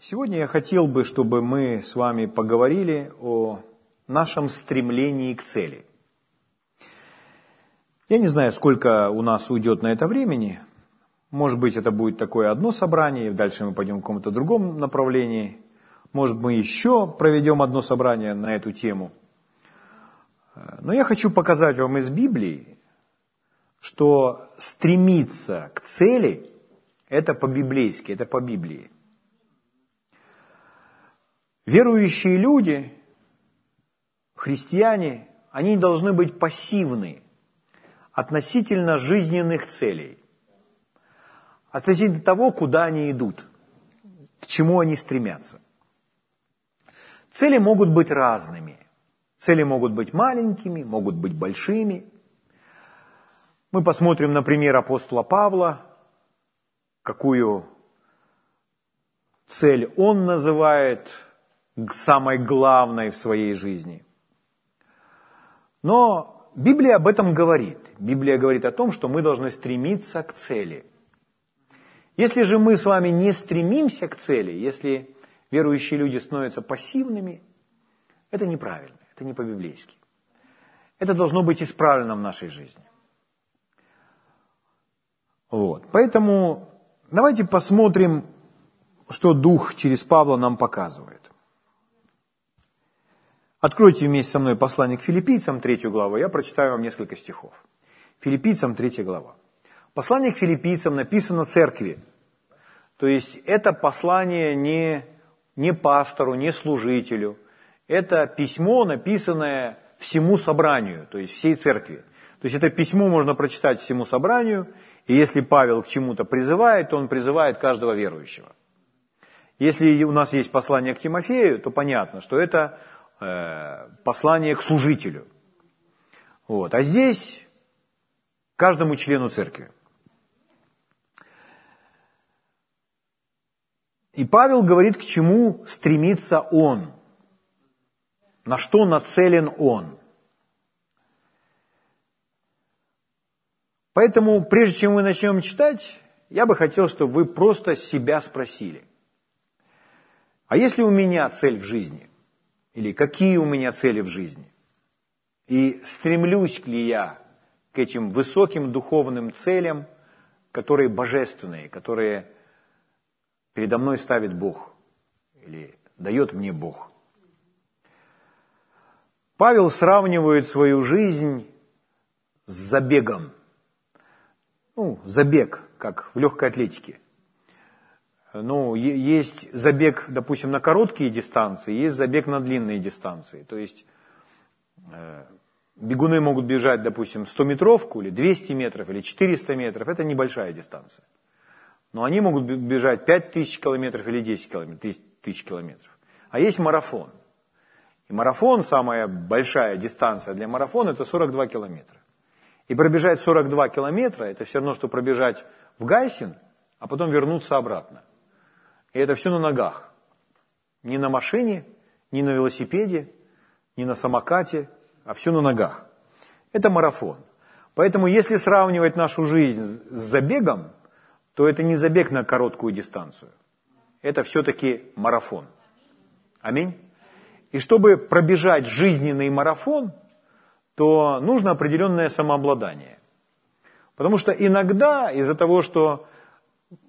Сегодня я хотел бы, чтобы мы с вами поговорили о нашем стремлении к цели. Я не знаю, сколько у нас уйдет на это времени. Может быть, это будет такое одно собрание, и дальше мы пойдем в каком-то другом направлении. Может, мы еще проведем одно собрание на эту тему. Но я хочу показать вам из Библии, что стремиться к цели – это по-библейски, это по Библии – Верующие люди, христиане, они должны быть пассивны относительно жизненных целей, относительно того, куда они идут, к чему они стремятся. Цели могут быть разными. Цели могут быть маленькими, могут быть большими. Мы посмотрим на пример апостола Павла, какую цель он называет – самой главной в своей жизни. Но Библия об этом говорит. Библия говорит о том, что мы должны стремиться к цели. Если же мы с вами не стремимся к цели, если верующие люди становятся пассивными, это неправильно, это не по-библейски. Это должно быть исправлено в нашей жизни. Вот. Поэтому давайте посмотрим, что Дух через Павла нам показывает. Откройте вместе со мной послание к филиппийцам, третью главу, я прочитаю вам несколько стихов. Филиппийцам, третья глава. Послание к филиппийцам написано церкви. То есть это послание не, не пастору, не служителю. Это письмо, написанное всему собранию, то есть всей церкви. То есть это письмо можно прочитать всему собранию, и если Павел к чему-то призывает, то он призывает каждого верующего. Если у нас есть послание к Тимофею, то понятно, что это послание к служителю. Вот. А здесь каждому члену церкви. И Павел говорит, к чему стремится он, на что нацелен он. Поэтому, прежде чем мы начнем читать, я бы хотел, чтобы вы просто себя спросили. А если у меня цель в жизни? Или какие у меня цели в жизни. И стремлюсь ли я к этим высоким духовным целям, которые божественные, которые передо мной ставит Бог или дает мне Бог. Павел сравнивает свою жизнь с забегом. Ну, забег, как в легкой атлетике – ну, есть забег, допустим, на короткие дистанции, есть забег на длинные дистанции. То есть э, бегуны могут бежать, допустим, 100-метровку или 200 метров, или 400 метров. Это небольшая дистанция. Но они могут бежать 5000 километров или 10 километров, тысяч километров. А есть марафон. И марафон, самая большая дистанция для марафона, это 42 километра. И пробежать 42 километра, это все равно, что пробежать в Гайсин, а потом вернуться обратно. И это все на ногах. Не на машине, не на велосипеде, не на самокате, а все на ногах. Это марафон. Поэтому если сравнивать нашу жизнь с забегом, то это не забег на короткую дистанцию. Это все-таки марафон. Аминь. И чтобы пробежать жизненный марафон, то нужно определенное самообладание. Потому что иногда из-за того, что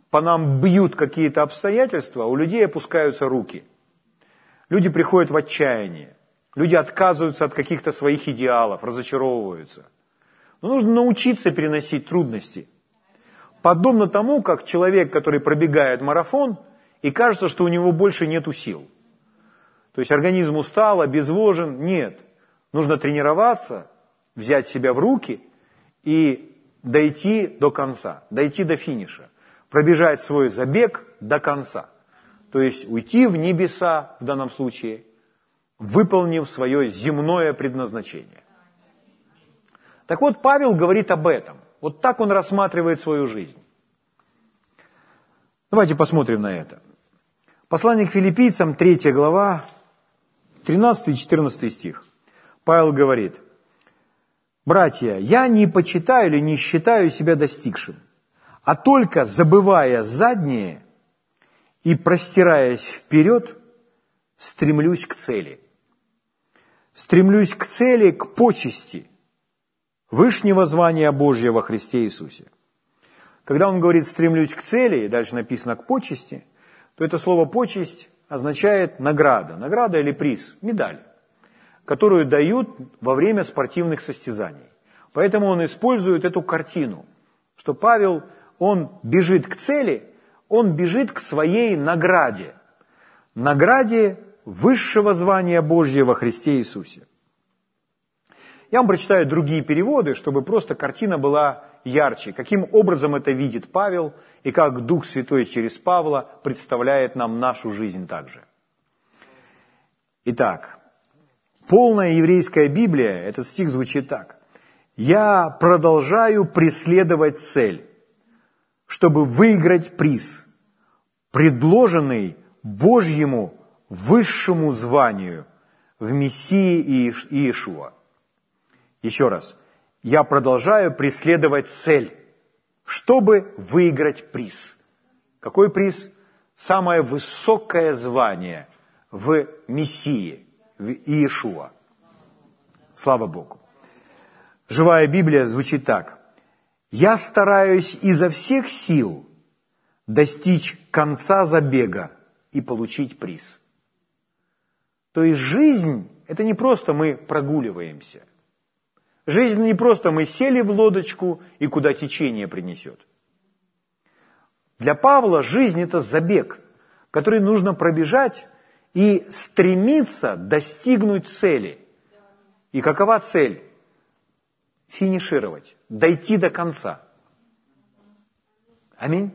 по нам бьют какие-то обстоятельства, у людей опускаются руки. Люди приходят в отчаяние. Люди отказываются от каких-то своих идеалов, разочаровываются. Но нужно научиться переносить трудности. Подобно тому, как человек, который пробегает марафон, и кажется, что у него больше нет сил. То есть организм устал, обезвожен. Нет. Нужно тренироваться, взять себя в руки и дойти до конца, дойти до финиша пробежать свой забег до конца. То есть уйти в небеса в данном случае, выполнив свое земное предназначение. Так вот, Павел говорит об этом. Вот так он рассматривает свою жизнь. Давайте посмотрим на это. Послание к филиппийцам, 3 глава, 13-14 стих. Павел говорит, «Братья, я не почитаю или не считаю себя достигшим, а только забывая заднее и, простираясь вперед, стремлюсь к цели. Стремлюсь к цели, к почести Вышнего звания Божьего во Христе Иисусе. Когда он говорит «стремлюсь к цели», и дальше написано «к почести», то это слово «почесть» означает награда, награда или приз, медаль, которую дают во время спортивных состязаний. Поэтому он использует эту картину, что Павел, он бежит к цели, он бежит к своей награде, награде высшего звания Божьего во Христе Иисусе. Я вам прочитаю другие переводы, чтобы просто картина была ярче, каким образом это видит Павел и как Дух Святой через Павла представляет нам нашу жизнь также. Итак, полная еврейская Библия, этот стих звучит так. «Я продолжаю преследовать цель, чтобы выиграть приз, предложенный Божьему высшему званию в Мессии Иешуа. Еще раз. Я продолжаю преследовать цель, чтобы выиграть приз. Какой приз? Самое высокое звание в Мессии, в Иешуа. Слава Богу. Живая Библия звучит так. Я стараюсь изо всех сил достичь конца забега и получить приз. То есть жизнь – это не просто мы прогуливаемся. Жизнь не просто мы сели в лодочку и куда течение принесет. Для Павла жизнь – это забег, который нужно пробежать и стремиться достигнуть цели. И какова цель? Финишировать, дойти до конца. Аминь.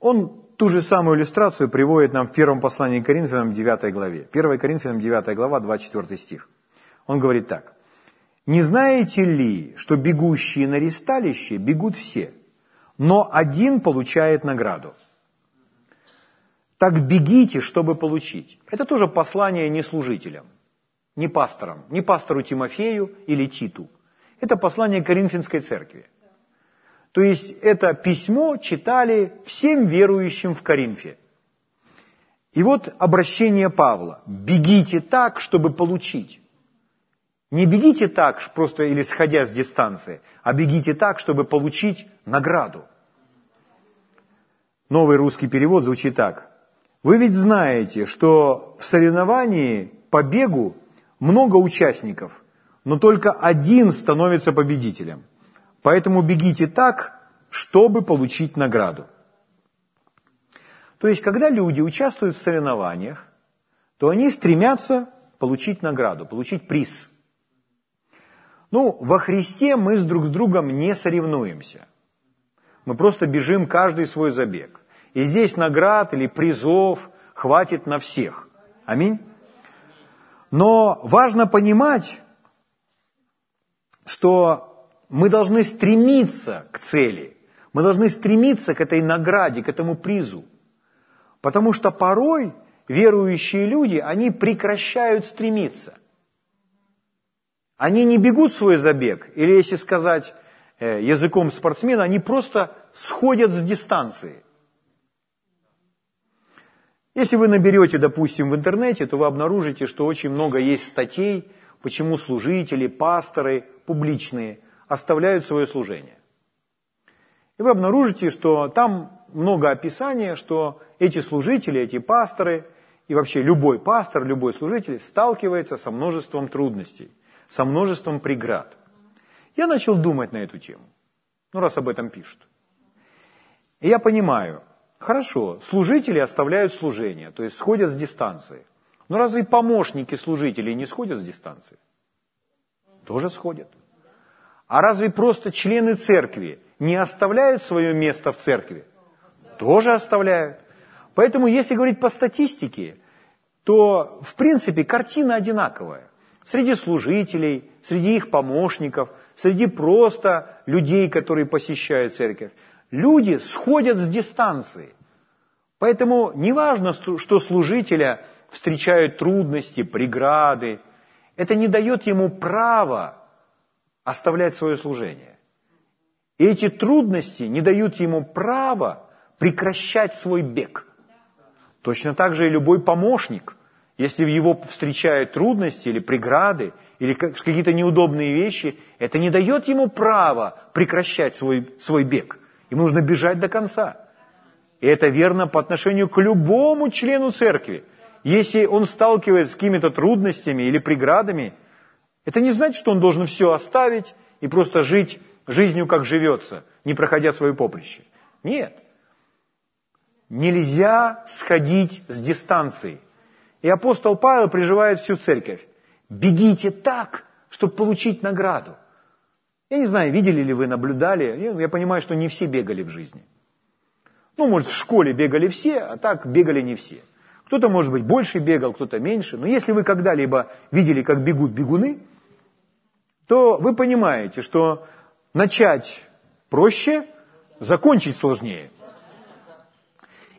Он ту же самую иллюстрацию приводит нам в первом послании к Коринфянам 9 главе. 1 Коринфянам 9 глава, 24 стих. Он говорит так. «Не знаете ли, что бегущие на ресталище бегут все, но один получает награду? Так бегите, чтобы получить». Это тоже послание не служителям, не пасторам, не пастору Тимофею или Титу. Это послание Коринфянской церкви – то есть это письмо читали всем верующим в Коринфе. И вот обращение Павла. Бегите так, чтобы получить. Не бегите так, просто или сходя с дистанции, а бегите так, чтобы получить награду. Новый русский перевод звучит так. Вы ведь знаете, что в соревновании по бегу много участников, но только один становится победителем – Поэтому бегите так, чтобы получить награду. То есть, когда люди участвуют в соревнованиях, то они стремятся получить награду, получить приз. Ну, во Христе мы с друг с другом не соревнуемся. Мы просто бежим каждый свой забег. И здесь наград или призов хватит на всех. Аминь. Но важно понимать, что мы должны стремиться к цели. Мы должны стремиться к этой награде, к этому призу. Потому что порой верующие люди, они прекращают стремиться. Они не бегут свой забег, или если сказать э, языком спортсмена, они просто сходят с дистанции. Если вы наберете, допустим, в интернете, то вы обнаружите, что очень много есть статей, почему служители, пасторы публичные оставляют свое служение. И вы обнаружите, что там много описания, что эти служители, эти пасторы и вообще любой пастор, любой служитель сталкивается со множеством трудностей, со множеством преград. Я начал думать на эту тему, ну раз об этом пишут. И я понимаю, хорошо, служители оставляют служение, то есть сходят с дистанции. Но разве помощники служителей не сходят с дистанции? Тоже сходят. А разве просто члены церкви не оставляют свое место в церкви? Тоже оставляют. Поэтому, если говорить по статистике, то, в принципе, картина одинаковая. Среди служителей, среди их помощников, среди просто людей, которые посещают церковь. Люди сходят с дистанции. Поэтому неважно, что служителя встречают трудности, преграды. Это не дает ему права оставлять свое служение. И эти трудности не дают ему права прекращать свой бег. Точно так же и любой помощник, если его встречают трудности или преграды, или какие-то неудобные вещи, это не дает ему права прекращать свой, свой бег. Ему нужно бежать до конца. И это верно по отношению к любому члену церкви. Если он сталкивается с какими-то трудностями или преградами, это не значит, что он должен все оставить и просто жить жизнью, как живется, не проходя свое поприще. Нет. Нельзя сходить с дистанции. И апостол Павел приживает всю церковь. Бегите так, чтобы получить награду. Я не знаю, видели ли вы, наблюдали. Я понимаю, что не все бегали в жизни. Ну, может, в школе бегали все, а так бегали не все. Кто-то, может быть, больше бегал, кто-то меньше. Но если вы когда-либо видели, как бегут бегуны, то вы понимаете, что начать проще, закончить сложнее.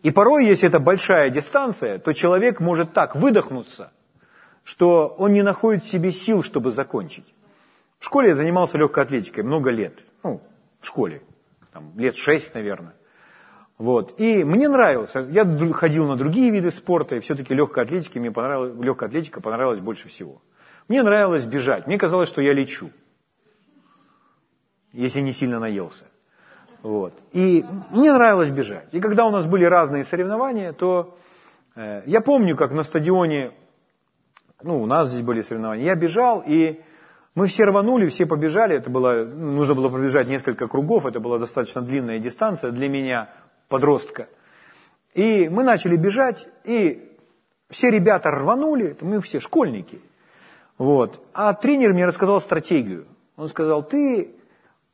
И порой, если это большая дистанция, то человек может так выдохнуться, что он не находит в себе сил, чтобы закончить. В школе я занимался легкой атлетикой много лет. Ну, в школе. Там, лет шесть, наверное. Вот. И мне нравилось. Я ходил на другие виды спорта, и все-таки легкая атлетика мне понравилась, легкая атлетика понравилась больше всего. Мне нравилось бежать. Мне казалось, что я лечу, если не сильно наелся. Вот. И мне нравилось бежать. И когда у нас были разные соревнования, то э, я помню, как на стадионе, ну, у нас здесь были соревнования, я бежал, и мы все рванули, все побежали. Это было, нужно было пробежать несколько кругов, это была достаточно длинная дистанция для меня, подростка. И мы начали бежать, и все ребята рванули, мы все школьники. Вот. А тренер мне рассказал стратегию. Он сказал, ты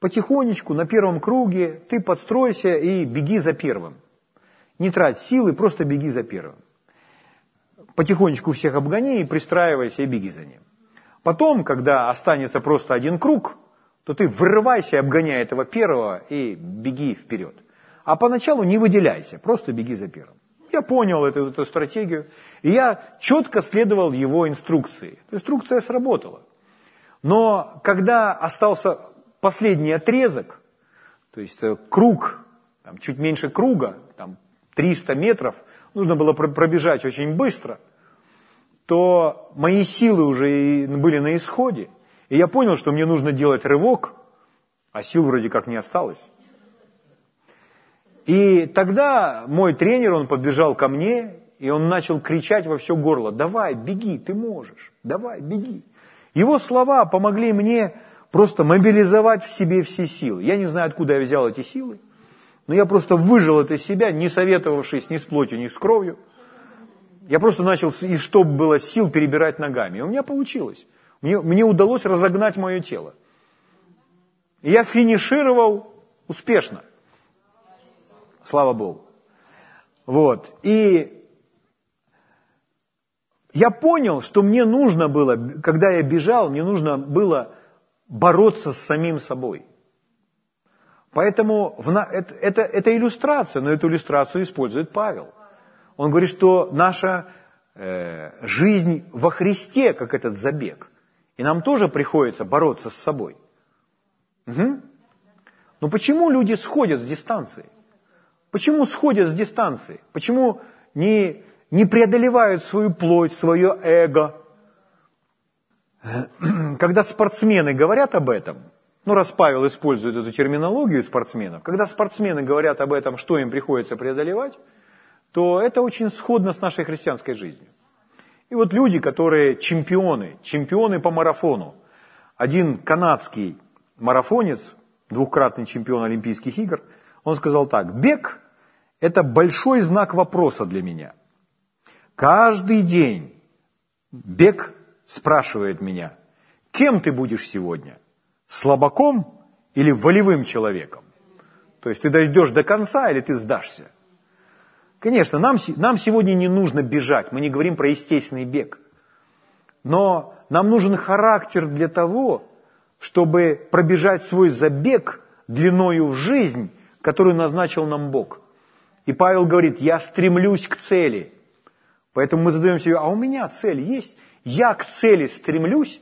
потихонечку на первом круге, ты подстройся и беги за первым. Не трать силы, просто беги за первым. Потихонечку всех обгони и пристраивайся и беги за ним. Потом, когда останется просто один круг, то ты вырывайся, обгоняй этого первого и беги вперед. А поначалу не выделяйся, просто беги за первым. Я понял эту, эту стратегию, и я четко следовал его инструкции. Инструкция сработала. Но когда остался последний отрезок, то есть э, круг, там, чуть меньше круга, там, 300 метров, нужно было пробежать очень быстро, то мои силы уже были на исходе. И я понял, что мне нужно делать рывок, а сил вроде как не осталось. И тогда мой тренер, он подбежал ко мне, и он начал кричать во все горло, давай, беги, ты можешь, давай, беги. Его слова помогли мне просто мобилизовать в себе все силы. Я не знаю, откуда я взял эти силы, но я просто выжил это из себя, не советовавшись ни с плотью, ни с кровью. Я просто начал, и чтобы было сил, перебирать ногами. И у меня получилось. Мне, мне удалось разогнать мое тело. И я финишировал успешно. Слава Богу. Вот. И я понял, что мне нужно было, когда я бежал, мне нужно было бороться с самим собой. Поэтому в, это, это, это иллюстрация, но эту иллюстрацию использует Павел. Он говорит, что наша э, жизнь во Христе, как этот забег. И нам тоже приходится бороться с собой. Угу. Но почему люди сходят с дистанции? Почему сходят с дистанции? Почему не, не преодолевают свою плоть, свое эго? Когда спортсмены говорят об этом, ну раз Павел использует эту терминологию спортсменов, когда спортсмены говорят об этом, что им приходится преодолевать, то это очень сходно с нашей христианской жизнью. И вот люди, которые чемпионы, чемпионы по марафону. Один канадский марафонец, двукратный чемпион Олимпийских игр, он сказал так, бег это большой знак вопроса для меня. Каждый день бег спрашивает меня, кем ты будешь сегодня? Слабаком или волевым человеком? То есть ты дойдешь до конца или ты сдашься? Конечно, нам, нам сегодня не нужно бежать, мы не говорим про естественный бег. Но нам нужен характер для того, чтобы пробежать свой забег длиною в жизнь, которую назначил нам Бог. И Павел говорит, я стремлюсь к цели. Поэтому мы задаем себе, а у меня цель есть? Я к цели стремлюсь.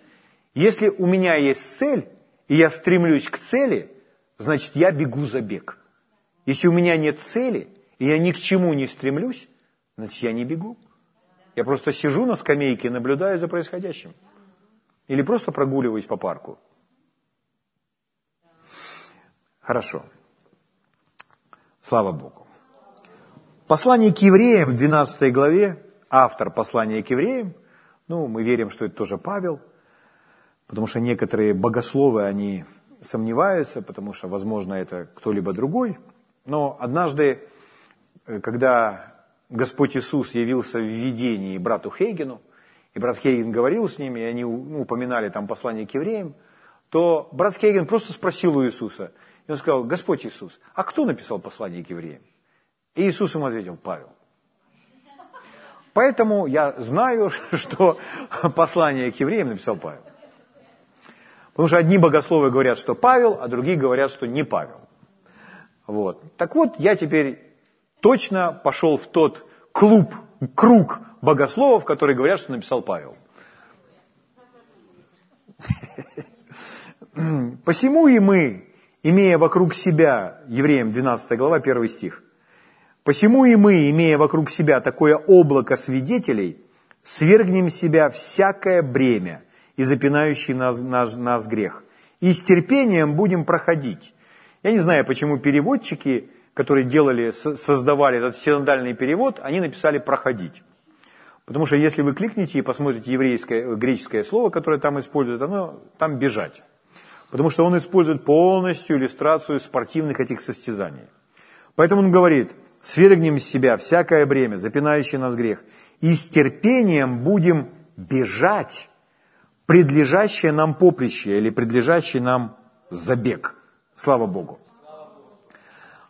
Если у меня есть цель, и я стремлюсь к цели, значит, я бегу за бег. Если у меня нет цели, и я ни к чему не стремлюсь, значит, я не бегу. Я просто сижу на скамейке и наблюдаю за происходящим. Или просто прогуливаюсь по парку. Хорошо. Слава Богу. Послание к евреям в 12 главе, автор послания к евреям, ну, мы верим, что это тоже Павел, потому что некоторые богословы, они сомневаются, потому что, возможно, это кто-либо другой. Но однажды, когда Господь Иисус явился в видении брату Хейгену, и брат Хейген говорил с ними, и они ну, упоминали там послание к евреям, то брат Хейген просто спросил у Иисуса, и он сказал, Господь Иисус, а кто написал послание к евреям? И Иисус ему ответил, Павел. Поэтому я знаю, что послание к евреям написал Павел. Потому что одни богословы говорят, что Павел, а другие говорят, что не Павел. Вот. Так вот, я теперь точно пошел в тот клуб, круг богословов, которые говорят, что написал Павел. Посему и мы, имея вокруг себя, евреям 12 глава, 1 стих, посему и мы, имея вокруг себя такое облако свидетелей, свергнем себя всякое бремя и запинающий нас, нас, нас грех, и с терпением будем проходить. Я не знаю, почему переводчики которые делали, создавали этот синодальный перевод, они написали «проходить». Потому что если вы кликнете и посмотрите еврейское, греческое слово, которое там используют, оно там «бежать». Потому что он использует полностью иллюстрацию спортивных этих состязаний. Поэтому он говорит, свергнем из себя всякое бремя, запинающее нас грех, и с терпением будем бежать предлежащее нам поприще или предлежащий нам забег. Слава Богу.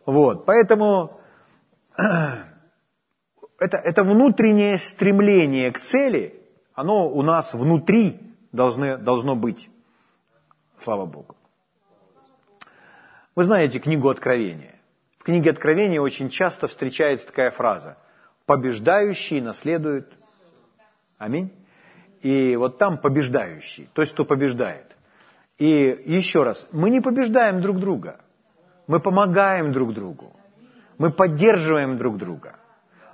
Вот, поэтому это, это внутреннее стремление к цели, оно у нас внутри должны, должно быть. Слава Богу. Вы знаете книгу Откровения. В книге Откровения очень часто встречается такая фраза «побеждающий наследует». Аминь. И вот там побеждающий, то есть кто побеждает. И еще раз, мы не побеждаем друг друга – мы помогаем друг другу. Мы поддерживаем друг друга.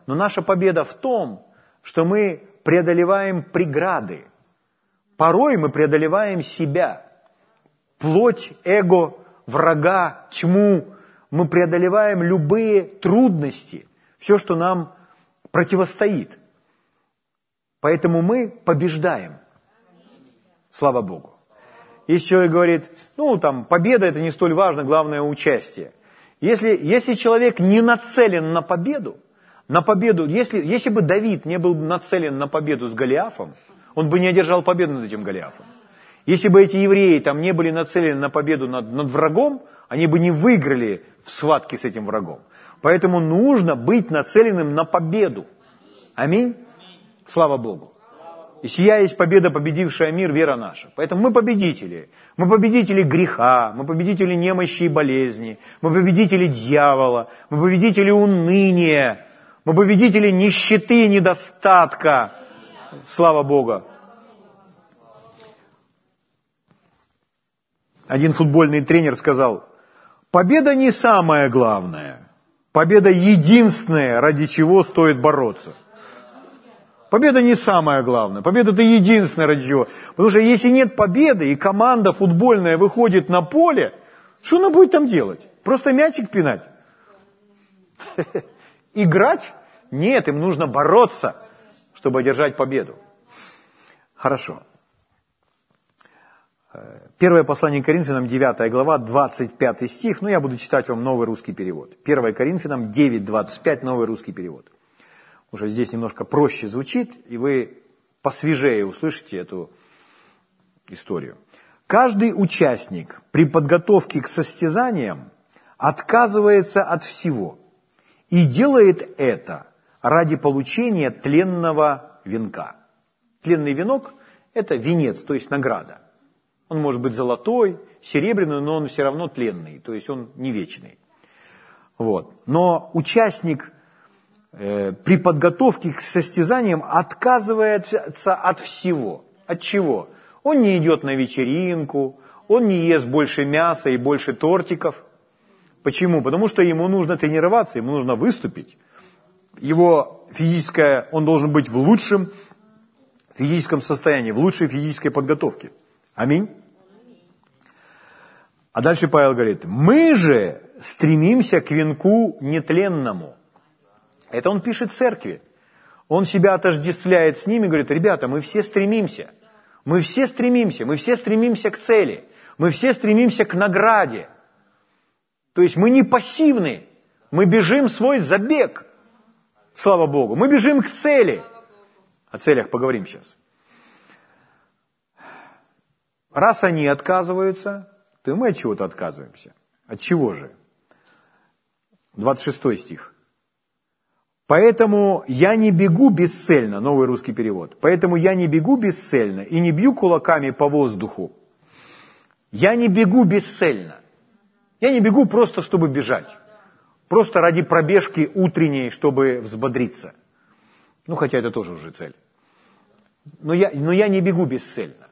Но наша победа в том, что мы преодолеваем преграды. Порой мы преодолеваем себя. Плоть, эго, врага, тьму. Мы преодолеваем любые трудности, все, что нам противостоит. Поэтому мы побеждаем. Слава Богу. Если человек говорит, ну, там, победа – это не столь важно, главное – участие. Если, если человек не нацелен на победу, на победу, если, если бы Давид не был нацелен на победу с Голиафом, он бы не одержал победу над этим Голиафом. Если бы эти евреи там не были нацелены на победу над, над врагом, они бы не выиграли в схватке с этим врагом. Поэтому нужно быть нацеленным на победу. Аминь. Слава Богу. Сия есть победа, победившая мир, вера наша. Поэтому мы победители. Мы победители греха, мы победители немощи и болезни, мы победители дьявола, мы победители уныния, мы победители нищеты и недостатка. Слава Богу. Один футбольный тренер сказал, победа не самое главное, победа единственная, ради чего стоит бороться – Победа не самое главное. Победа это единственное ради чего. Потому что если нет победы, и команда футбольная выходит на поле, что она будет там делать? Просто мячик пинать? Играть? Нет, им нужно бороться, чтобы одержать победу. Хорошо. Первое послание Коринфянам, 9 глава, 25 стих. Ну, я буду читать вам новый русский перевод. 1 Коринфянам 9, 25, новый русский перевод уже здесь немножко проще звучит, и вы посвежее услышите эту историю. Каждый участник при подготовке к состязаниям отказывается от всего и делает это ради получения тленного венка. Тленный венок – это венец, то есть награда. Он может быть золотой, серебряный, но он все равно тленный, то есть он не вечный. Вот. Но участник при подготовке к состязаниям отказывается от всего. От чего? Он не идет на вечеринку, он не ест больше мяса и больше тортиков. Почему? Потому что ему нужно тренироваться, ему нужно выступить. Его физическое, он должен быть в лучшем физическом состоянии, в лучшей физической подготовке. Аминь. А дальше Павел говорит, мы же стремимся к венку нетленному. Это он пишет церкви. Он себя отождествляет с ними, говорит, ребята, мы все стремимся. Мы все стремимся, мы все стремимся к цели. Мы все стремимся к награде. То есть мы не пассивны, мы бежим свой забег. Слава Богу. Мы бежим к цели. О целях поговорим сейчас. Раз они отказываются, то и мы от чего-то отказываемся. От чего же? 26 стих. Поэтому я не бегу бесцельно, новый русский перевод. Поэтому я не бегу бесцельно и не бью кулаками по воздуху. Я не бегу бесцельно. Я не бегу просто, чтобы бежать. Просто ради пробежки утренней, чтобы взбодриться. Ну, хотя это тоже уже цель. Но я, но я не бегу бесцельно.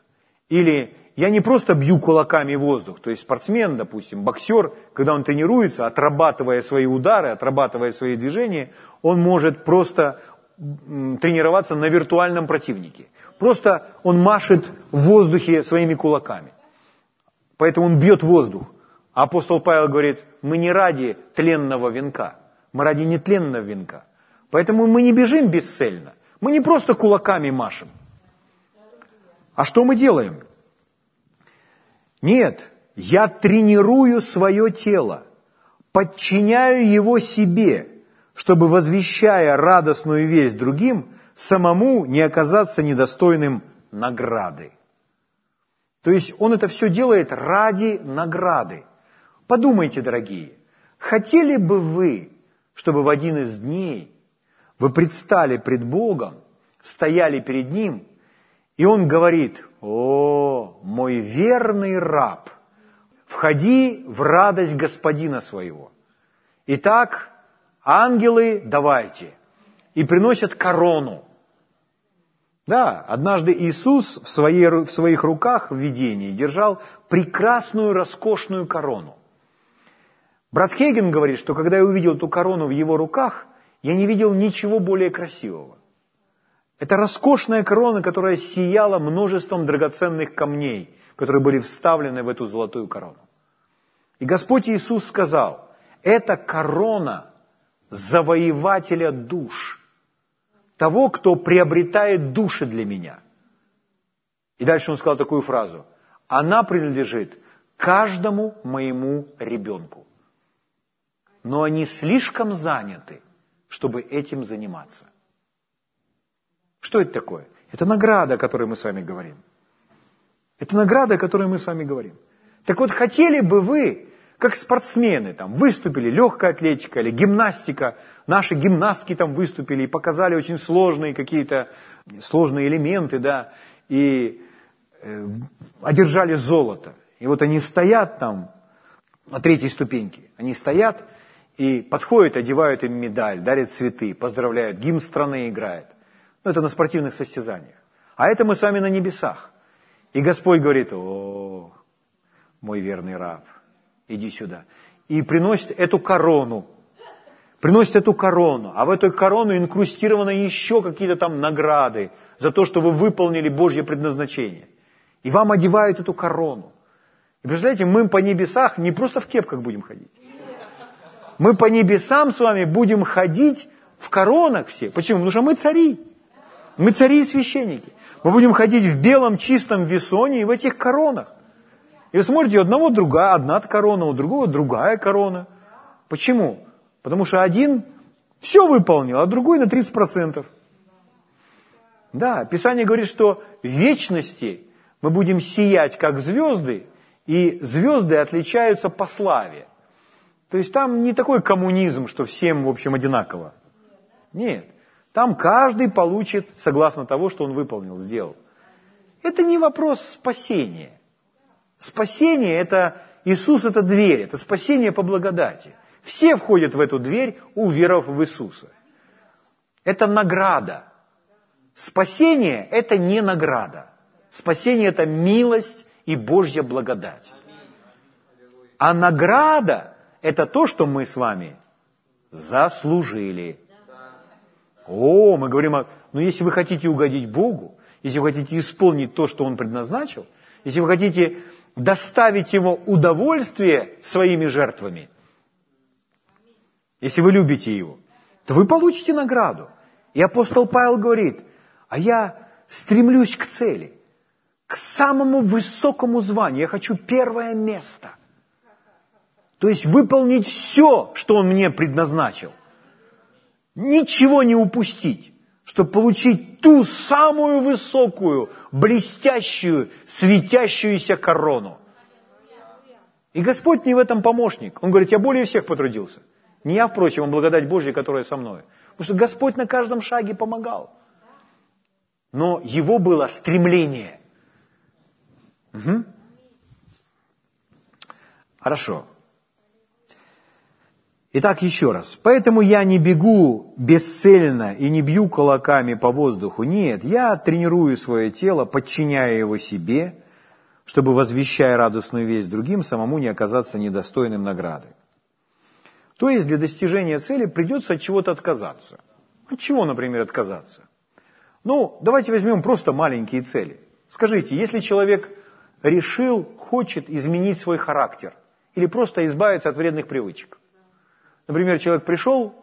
Или я не просто бью кулаками воздух. То есть спортсмен, допустим, боксер, когда он тренируется, отрабатывая свои удары, отрабатывая свои движения, он может просто тренироваться на виртуальном противнике. Просто он машет в воздухе своими кулаками. Поэтому он бьет воздух. А апостол Павел говорит, мы не ради тленного венка, мы ради нетленного венка. Поэтому мы не бежим бесцельно. Мы не просто кулаками машем. А что мы делаем? Нет, я тренирую свое тело, подчиняю его себе, чтобы, возвещая радостную весть другим, самому не оказаться недостойным награды. То есть он это все делает ради награды. Подумайте, дорогие, хотели бы вы, чтобы в один из дней вы предстали пред Богом, стояли перед Ним, и Он говорит, о, мой верный раб, входи в радость Господина своего. Итак, ангелы давайте, и приносят корону. Да, однажды Иисус в, своей, в своих руках в видении держал прекрасную, роскошную корону. Брат Хейген говорит, что когда я увидел эту корону в его руках, я не видел ничего более красивого. Это роскошная корона, которая сияла множеством драгоценных камней, которые были вставлены в эту золотую корону. И Господь Иисус сказал, это корона завоевателя душ, того, кто приобретает души для меня. И дальше он сказал такую фразу, она принадлежит каждому моему ребенку. Но они слишком заняты, чтобы этим заниматься. Что это такое? Это награда, о которой мы с вами говорим. Это награда, о которой мы с вами говорим. Так вот, хотели бы вы, как спортсмены, там, выступили, легкая атлетика или гимнастика, наши гимнастки там выступили и показали очень сложные какие-то, сложные элементы, да, и э, одержали золото. И вот они стоят там на третьей ступеньке, они стоят и подходят, одевают им медаль, дарят цветы, поздравляют, гимн страны играет. Ну, это на спортивных состязаниях. А это мы с вами на небесах. И Господь говорит, о, мой верный раб, иди сюда. И приносит эту корону. Приносит эту корону. А в эту корону инкрустированы еще какие-то там награды за то, что вы выполнили Божье предназначение. И вам одевают эту корону. И представляете, мы по небесах не просто в кепках будем ходить. Мы по небесам с вами будем ходить в коронах все. Почему? Потому что мы цари. Мы цари и священники. Мы будем ходить в белом чистом весоне и в этих коронах. И вы смотрите, у одного другая, одна корона, у другого другая корона. Почему? Потому что один все выполнил, а другой на 30%. Да, Писание говорит, что в вечности мы будем сиять, как звезды, и звезды отличаются по славе. То есть там не такой коммунизм, что всем, в общем, одинаково. Нет. Там каждый получит согласно того, что он выполнил, сделал. Это не вопрос спасения. Спасение – это Иисус – это дверь, это спасение по благодати. Все входят в эту дверь, уверовав в Иисуса. Это награда. Спасение – это не награда. Спасение – это милость и Божья благодать. А награда – это то, что мы с вами заслужили. О, мы говорим, о, ну если вы хотите угодить Богу, если вы хотите исполнить то, что Он предназначил, если вы хотите доставить Ему удовольствие своими жертвами, если вы любите Его, то вы получите награду. И апостол Павел говорит, а я стремлюсь к цели, к самому высокому званию. Я хочу первое место. То есть выполнить все, что Он мне предназначил. Ничего не упустить, чтобы получить ту самую высокую, блестящую, светящуюся корону. И Господь мне в этом помощник. Он говорит, я более всех потрудился. Не я, впрочем, а благодать Божья, которая со мной. Потому что Господь на каждом шаге помогал. Но его было стремление. Угу. Хорошо. Итак, еще раз. Поэтому я не бегу бесцельно и не бью кулаками по воздуху. Нет, я тренирую свое тело, подчиняя его себе, чтобы, возвещая радостную весть другим, самому не оказаться недостойным награды. То есть для достижения цели придется от чего-то отказаться. От чего, например, отказаться? Ну, давайте возьмем просто маленькие цели. Скажите, если человек решил, хочет изменить свой характер или просто избавиться от вредных привычек. Например, человек пришел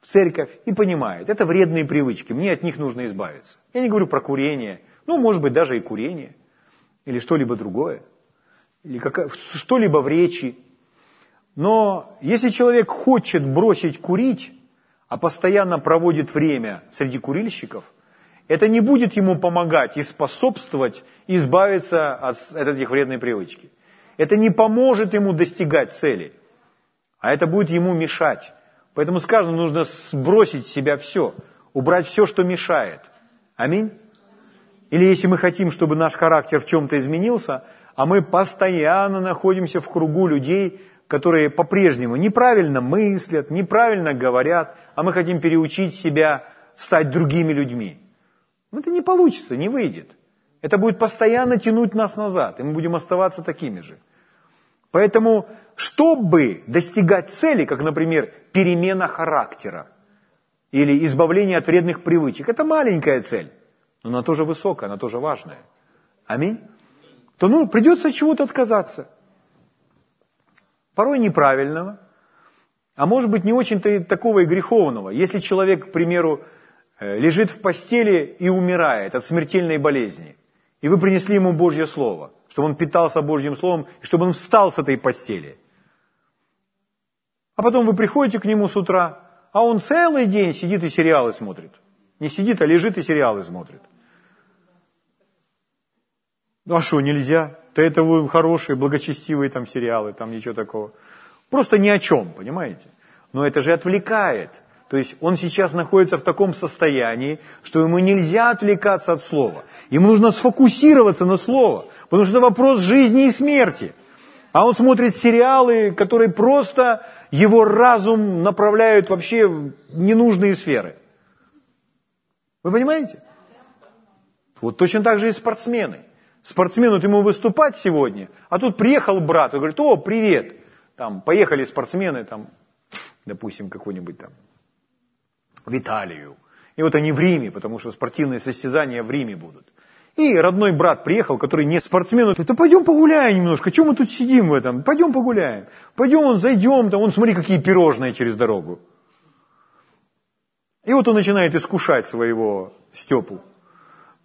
в церковь и понимает, это вредные привычки, мне от них нужно избавиться. Я не говорю про курение, ну, может быть, даже и курение, или что-либо другое, или что-либо в речи, но если человек хочет бросить курить, а постоянно проводит время среди курильщиков, это не будет ему помогать и способствовать избавиться от, от этих вредной привычки. Это не поможет ему достигать цели, а это будет ему мешать. Поэтому сказано, нужно сбросить с себя все, убрать все, что мешает. Аминь. Или если мы хотим, чтобы наш характер в чем-то изменился, а мы постоянно находимся в кругу людей, которые по-прежнему неправильно мыслят, неправильно говорят, а мы хотим переучить себя стать другими людьми. Ну, это не получится, не выйдет. Это будет постоянно тянуть нас назад, и мы будем оставаться такими же. Поэтому, чтобы достигать цели, как, например, перемена характера или избавление от вредных привычек, это маленькая цель, но она тоже высокая, она тоже важная. Аминь. То ну, придется от чего-то отказаться – порой неправильного, а может быть не очень-то такого и греховного. Если человек, к примеру, э, лежит в постели и умирает от смертельной болезни, и вы принесли ему Божье Слово, чтобы он питался Божьим Словом, и чтобы он встал с этой постели. А потом вы приходите к нему с утра, а он целый день сидит и сериалы смотрит. Не сидит, а лежит и сериалы смотрит. Ну а что, нельзя? то это хорошие, благочестивые там сериалы, там ничего такого. Просто ни о чем, понимаете? Но это же отвлекает. То есть он сейчас находится в таком состоянии, что ему нельзя отвлекаться от слова. Ему нужно сфокусироваться на слово, потому что это вопрос жизни и смерти. А он смотрит сериалы, которые просто его разум направляют вообще в ненужные сферы. Вы понимаете? Вот точно так же и спортсмены спортсмену вот ему выступать сегодня, а тут приехал брат и говорит, о, привет, там, поехали спортсмены, там, допустим, какой-нибудь там, в Италию. И вот они в Риме, потому что спортивные состязания в Риме будут. И родной брат приехал, который не спортсмен, говорит, да пойдем погуляем немножко, чем мы тут сидим в этом, пойдем погуляем. Пойдем, зайдем, там, он смотри, какие пирожные через дорогу. И вот он начинает искушать своего Степу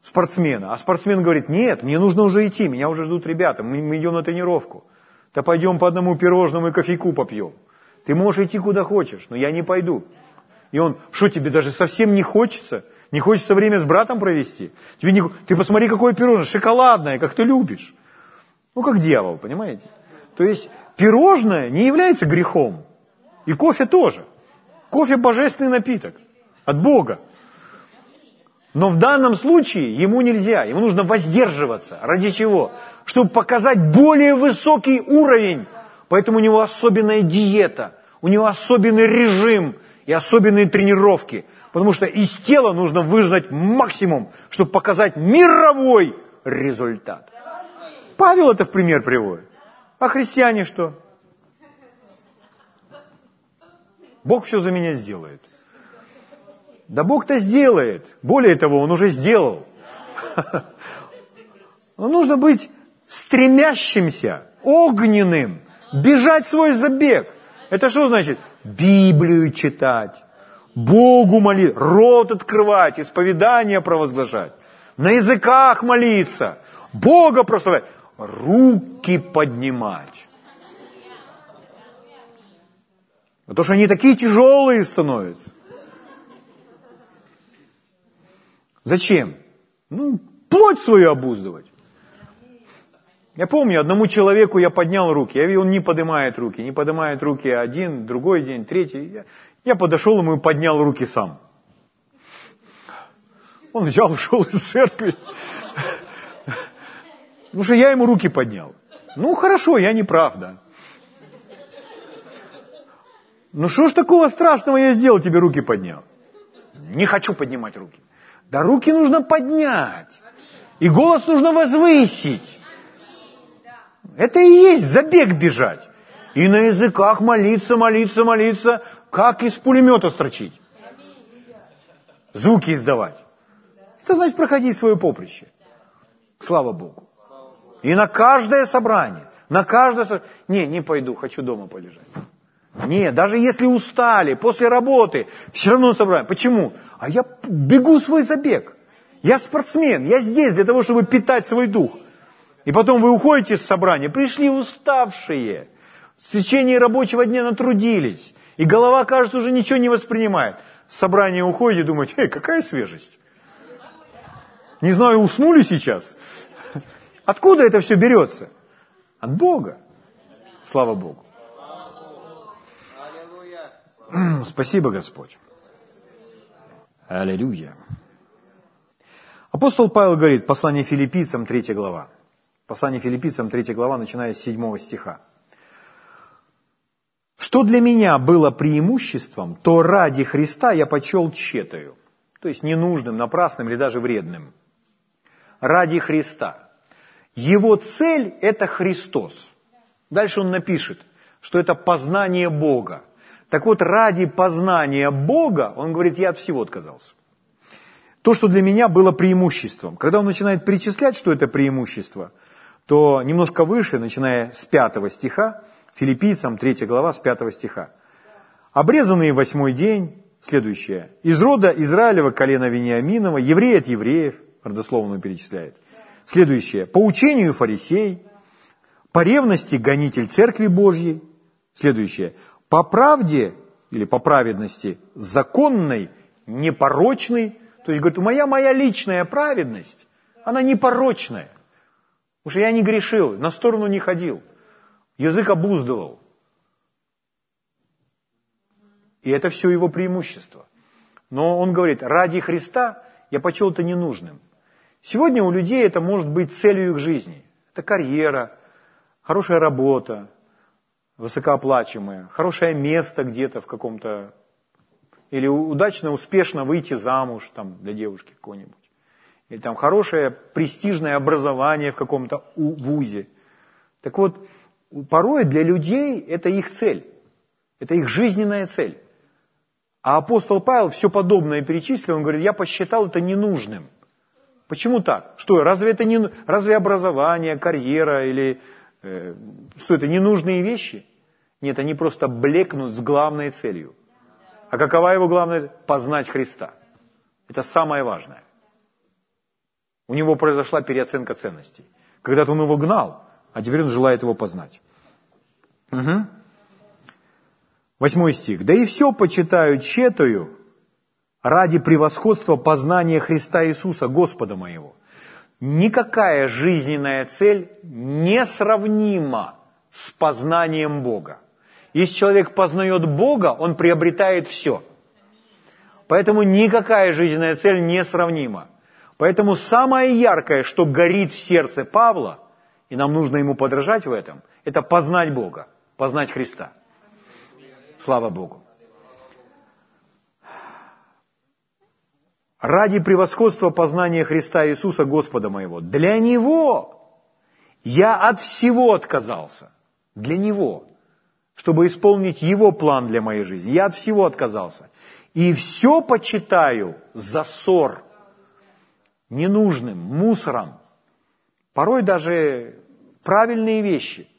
спортсмена. А спортсмен говорит, нет, мне нужно уже идти, меня уже ждут ребята, мы, мы идем на тренировку. Да пойдем по одному пирожному и кофейку попьем. Ты можешь идти куда хочешь, но я не пойду. И он, что тебе даже совсем не хочется? Не хочется время с братом провести? Тебе не... Ты посмотри, какое пирожное, шоколадное, как ты любишь. Ну, как дьявол, понимаете? То есть пирожное не является грехом. И кофе тоже. Кофе – божественный напиток от Бога. Но в данном случае ему нельзя, ему нужно воздерживаться. Ради чего? Чтобы показать более высокий уровень. Поэтому у него особенная диета, у него особенный режим и особенные тренировки. Потому что из тела нужно выжать максимум, чтобы показать мировой результат. Павел это в пример приводит. А христиане что? Бог все за меня сделает. Да Бог-то сделает. Более того, Он уже сделал. Но нужно быть стремящимся, огненным, бежать свой забег. Это что значит? Библию читать, Богу молить, рот открывать, исповедание провозглашать, на языках молиться, Бога прославлять, руки поднимать. Потому что они такие тяжелые становятся. Зачем? Ну, плоть свою обуздывать. Я помню, одному человеку я поднял руки, я видел, он не поднимает руки, не поднимает руки один, другой день, третий. Я, я подошел ему и поднял руки сам. Он взял, ушел из церкви. Потому что я ему руки поднял. Ну, хорошо, я не прав, да. Ну, что ж такого страшного я сделал, тебе руки поднял? Не хочу поднимать руки. Да руки нужно поднять. И голос нужно возвысить. Это и есть забег бежать. И на языках молиться, молиться, молиться, как из пулемета строчить. Звуки издавать. Это значит проходить свое поприще. Слава Богу. И на каждое собрание, на каждое собрание. Не, не пойду, хочу дома полежать. Не, даже если устали, после работы, все равно собрание. Почему? А я бегу свой забег. Я спортсмен, я здесь для того, чтобы питать свой дух. И потом вы уходите с собрания, пришли уставшие, в течение рабочего дня натрудились, и голова, кажется, уже ничего не воспринимает. С собрания уходите думаете, эй, какая свежесть. Не знаю, уснули сейчас. Откуда это все берется? От Бога. Слава Богу. Спасибо, Господь. Аллилуйя. Апостол Павел говорит, послание филиппийцам, 3 глава. Послание филиппийцам, 3 глава, начиная с 7 стиха. Что для меня было преимуществом, то ради Христа я почел четою, то есть ненужным, напрасным или даже вредным. Ради Христа. Его цель – это Христос. Дальше он напишет, что это познание Бога. Так вот, ради познания Бога, он говорит, я от всего отказался. То, что для меня было преимуществом. Когда он начинает перечислять, что это преимущество, то немножко выше, начиная с пятого стиха, филиппийцам 3 глава с 5 стиха. «Обрезанные восьмой день, следующее, из рода Израилева колена Вениаминова, еврей от евреев, родословную перечисляет. Следующее, по учению фарисей, по ревности гонитель церкви Божьей. Следующее, по правде или по праведности законной, непорочной, то есть, говорит, моя, моя личная праведность, она непорочная. Потому что я не грешил, на сторону не ходил. Язык обуздывал. И это все его преимущество. Но он говорит, ради Христа я почел это ненужным. Сегодня у людей это может быть целью их жизни. Это карьера, хорошая работа, высокооплачиваемая, хорошее место где-то в каком-то или удачно, успешно выйти замуж там, для девушки какой-нибудь. Или там хорошее престижное образование в каком-то вузе. Так вот, порой для людей это их цель. Это их жизненная цель. А апостол Павел все подобное перечислил, он говорит, я посчитал это ненужным. Почему так? Что, разве это не, разве образование, карьера или э, что это ненужные вещи? Нет, они просто блекнут с главной целью – а какова его главная? Познать Христа. Это самое важное. У него произошла переоценка ценностей. Когда-то он его гнал, а теперь он желает его познать. Угу. Восьмой стих. «Да и все почитаю четою ради превосходства познания Христа Иисуса, Господа моего». Никакая жизненная цель не сравнима с познанием Бога. Если человек познает Бога, он приобретает все. Поэтому никакая жизненная цель не сравнима. Поэтому самое яркое, что горит в сердце Павла, и нам нужно ему подражать в этом, это познать Бога, познать Христа. Слава Богу. Ради превосходства познания Христа Иисуса Господа моего. Для Него я от всего отказался. Для Него. чтобы исполнить Его план для моей жизни. Я от всего отказался. И все почитаю за ссор, ненужным, мусором. Порой даже правильные вещи.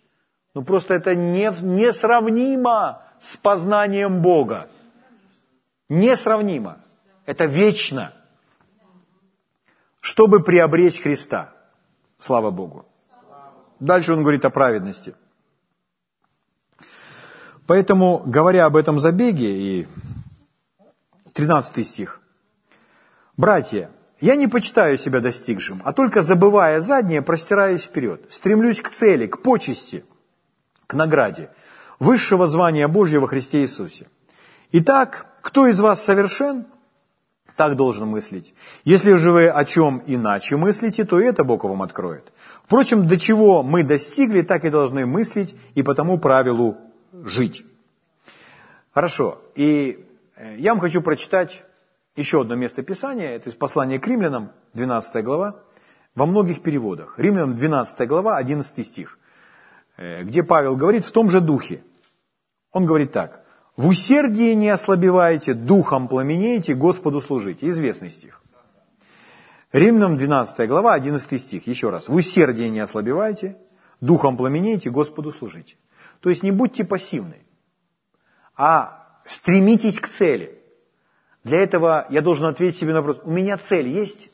Ну просто это не, несравнимо с познанием Бога. Несравнимо. Это вечно. Чтобы приобрести Христа. Слава Богу. Дальше он говорит о праведности. Поэтому, говоря об этом забеге, и 13 стих. «Братья, я не почитаю себя достигшим, а только забывая заднее, простираюсь вперед, стремлюсь к цели, к почести, к награде, высшего звания Божьего во Христе Иисусе. Итак, кто из вас совершен, так должен мыслить. Если же вы о чем иначе мыслите, то это Бог вам откроет. Впрочем, до чего мы достигли, так и должны мыслить, и по тому правилу жить. Хорошо. И э, я вам хочу прочитать еще одно место Писания. Это из послания к римлянам, 12 глава, во многих переводах. Римлянам 12 глава, 11 стих, э, где Павел говорит в том же духе. Он говорит так. «В усердии не ослабевайте, духом пламенеете, Господу служите». Известный стих. Римлянам 12 глава, 11 стих. Еще раз. «В усердии не ослабевайте, духом пламенеете, Господу служите». То есть не будьте пассивны, а стремитесь к цели. Для этого я должен ответить себе на вопрос, у меня цель есть?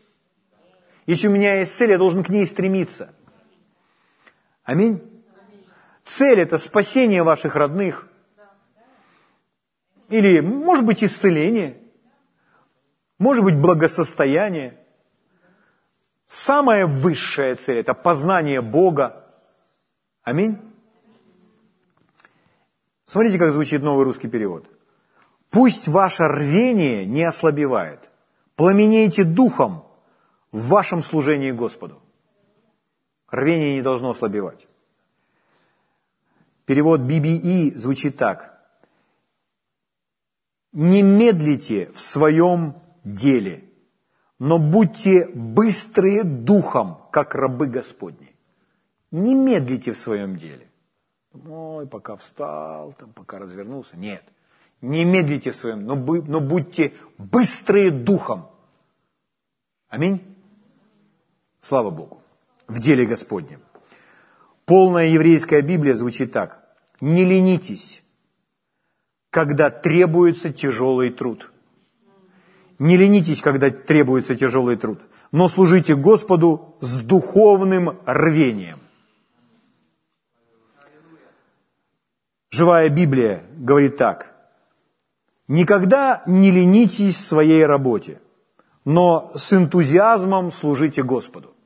Если у меня есть цель, я должен к ней стремиться. Аминь? Цель – это спасение ваших родных. Или, может быть, исцеление. Может быть, благосостояние. Самая высшая цель – это познание Бога. Аминь? Смотрите, как звучит новый русский перевод. Пусть ваше рвение не ослабевает. Пламенейте духом в вашем служении Господу. Рвение не должно ослабевать. Перевод BBE звучит так. Не медлите в своем деле, но будьте быстрые духом, как рабы Господни. Не медлите в своем деле. Ой, пока встал, там, пока развернулся. Нет. Не медлите в своем, но, бы, но будьте быстрые духом. Аминь. Слава Богу. В деле Господнем. Полная еврейская Библия звучит так. Не ленитесь, когда требуется тяжелый труд. Не ленитесь, когда требуется тяжелый труд, но служите Господу с духовным рвением. Живая Библия говорит так. Никогда не ленитесь в своей работе, но с энтузиазмом служите Господу.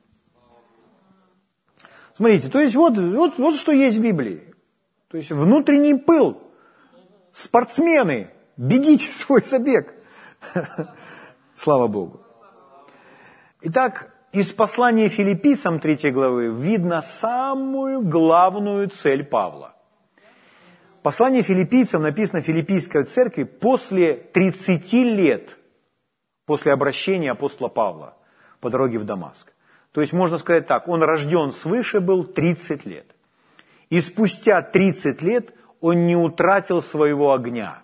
Смотрите, то есть вот, вот, вот что есть в Библии. То есть внутренний пыл. Спортсмены, бегите свой забег. Слава Богу. Итак, из послания филиппийцам 3 главы видно самую главную цель Павла. Послание филиппийцам написано филиппийской церкви после 30 лет после обращения апостола Павла по дороге в Дамаск. То есть, можно сказать так, он рожден свыше был 30 лет. И спустя 30 лет он не утратил своего огня,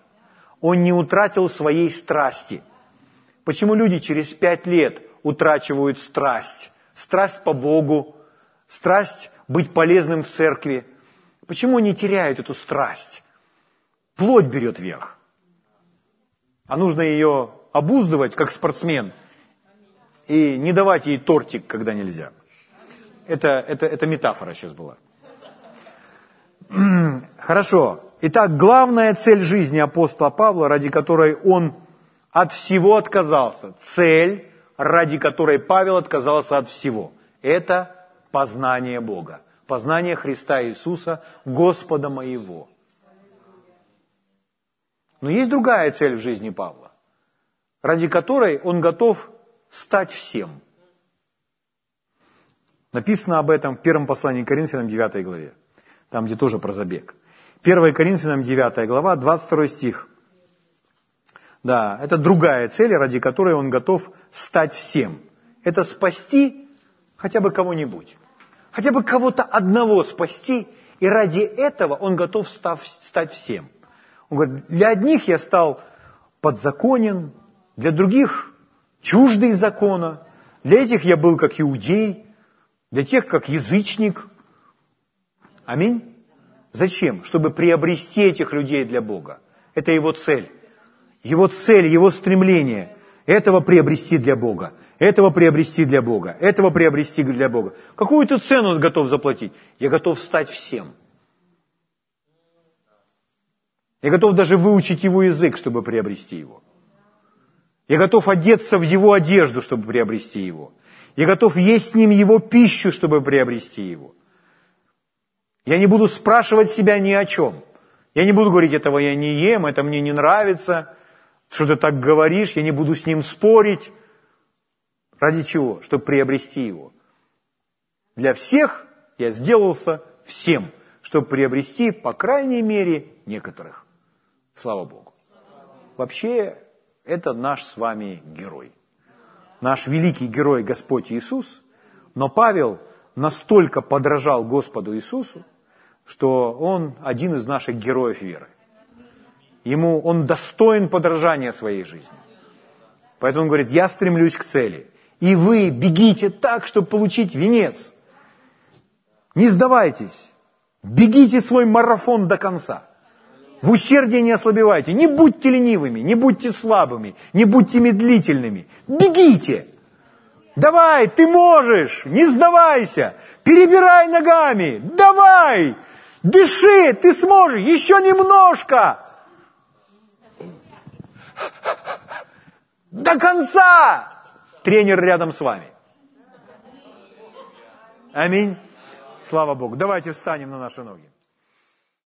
он не утратил своей страсти. Почему люди через 5 лет утрачивают страсть? Страсть по Богу, страсть быть полезным в церкви – Почему они теряют эту страсть? Плоть берет верх. А нужно ее обуздывать, как спортсмен, и не давать ей тортик, когда нельзя. Это, это, это метафора сейчас была. Хорошо. Итак, главная цель жизни апостола Павла, ради которой он от всего отказался, цель, ради которой Павел отказался от всего, это познание Бога познание Христа Иисуса, Господа моего. Но есть другая цель в жизни Павла, ради которой он готов стать всем. Написано об этом в первом послании к Коринфянам 9 главе, там, где тоже про забег. 1 Коринфянам 9 глава, 22 стих. Да, это другая цель, ради которой он готов стать всем. Это спасти хотя бы кого-нибудь хотя бы кого-то одного спасти И ради этого он готов став, стать всем. Он говорит, для одних я стал подзаконен, для других чуждый закона, для этих я был как иудей, для тех как язычник. Аминь. Зачем? Чтобы приобрести этих людей для Бога. Это его цель. Его цель, его стремление – этого приобрести для Бога, этого приобрести для Бога, этого приобрести для Бога. Какую ты цену он готов заплатить? Я готов стать всем. Я готов даже выучить его язык, чтобы приобрести его. Я готов одеться в его одежду, чтобы приобрести его. Я готов есть с ним его пищу, чтобы приобрести его. Я не буду спрашивать себя ни о чем. Я не буду говорить, этого я не ем, это мне не нравится, что ты так говоришь, я не буду с ним спорить. Ради чего? Чтобы приобрести его. Для всех я сделался всем, чтобы приобрести, по крайней мере, некоторых. Слава Богу. Вообще, это наш с вами герой. Наш великий герой Господь Иисус. Но Павел настолько подражал Господу Иисусу, что он один из наших героев веры. Ему он достоин подражания своей жизни. Поэтому он говорит, я стремлюсь к цели. И вы бегите так, чтобы получить венец. Не сдавайтесь. Бегите свой марафон до конца. В усердии не ослабевайте. Не будьте ленивыми, не будьте слабыми, не будьте медлительными. Бегите. Давай, ты можешь, не сдавайся. Перебирай ногами. Давай. Дыши, ты сможешь. Еще немножко. До конца. Тренер рядом с вами. Аминь. Слава Богу. Давайте встанем на наши ноги.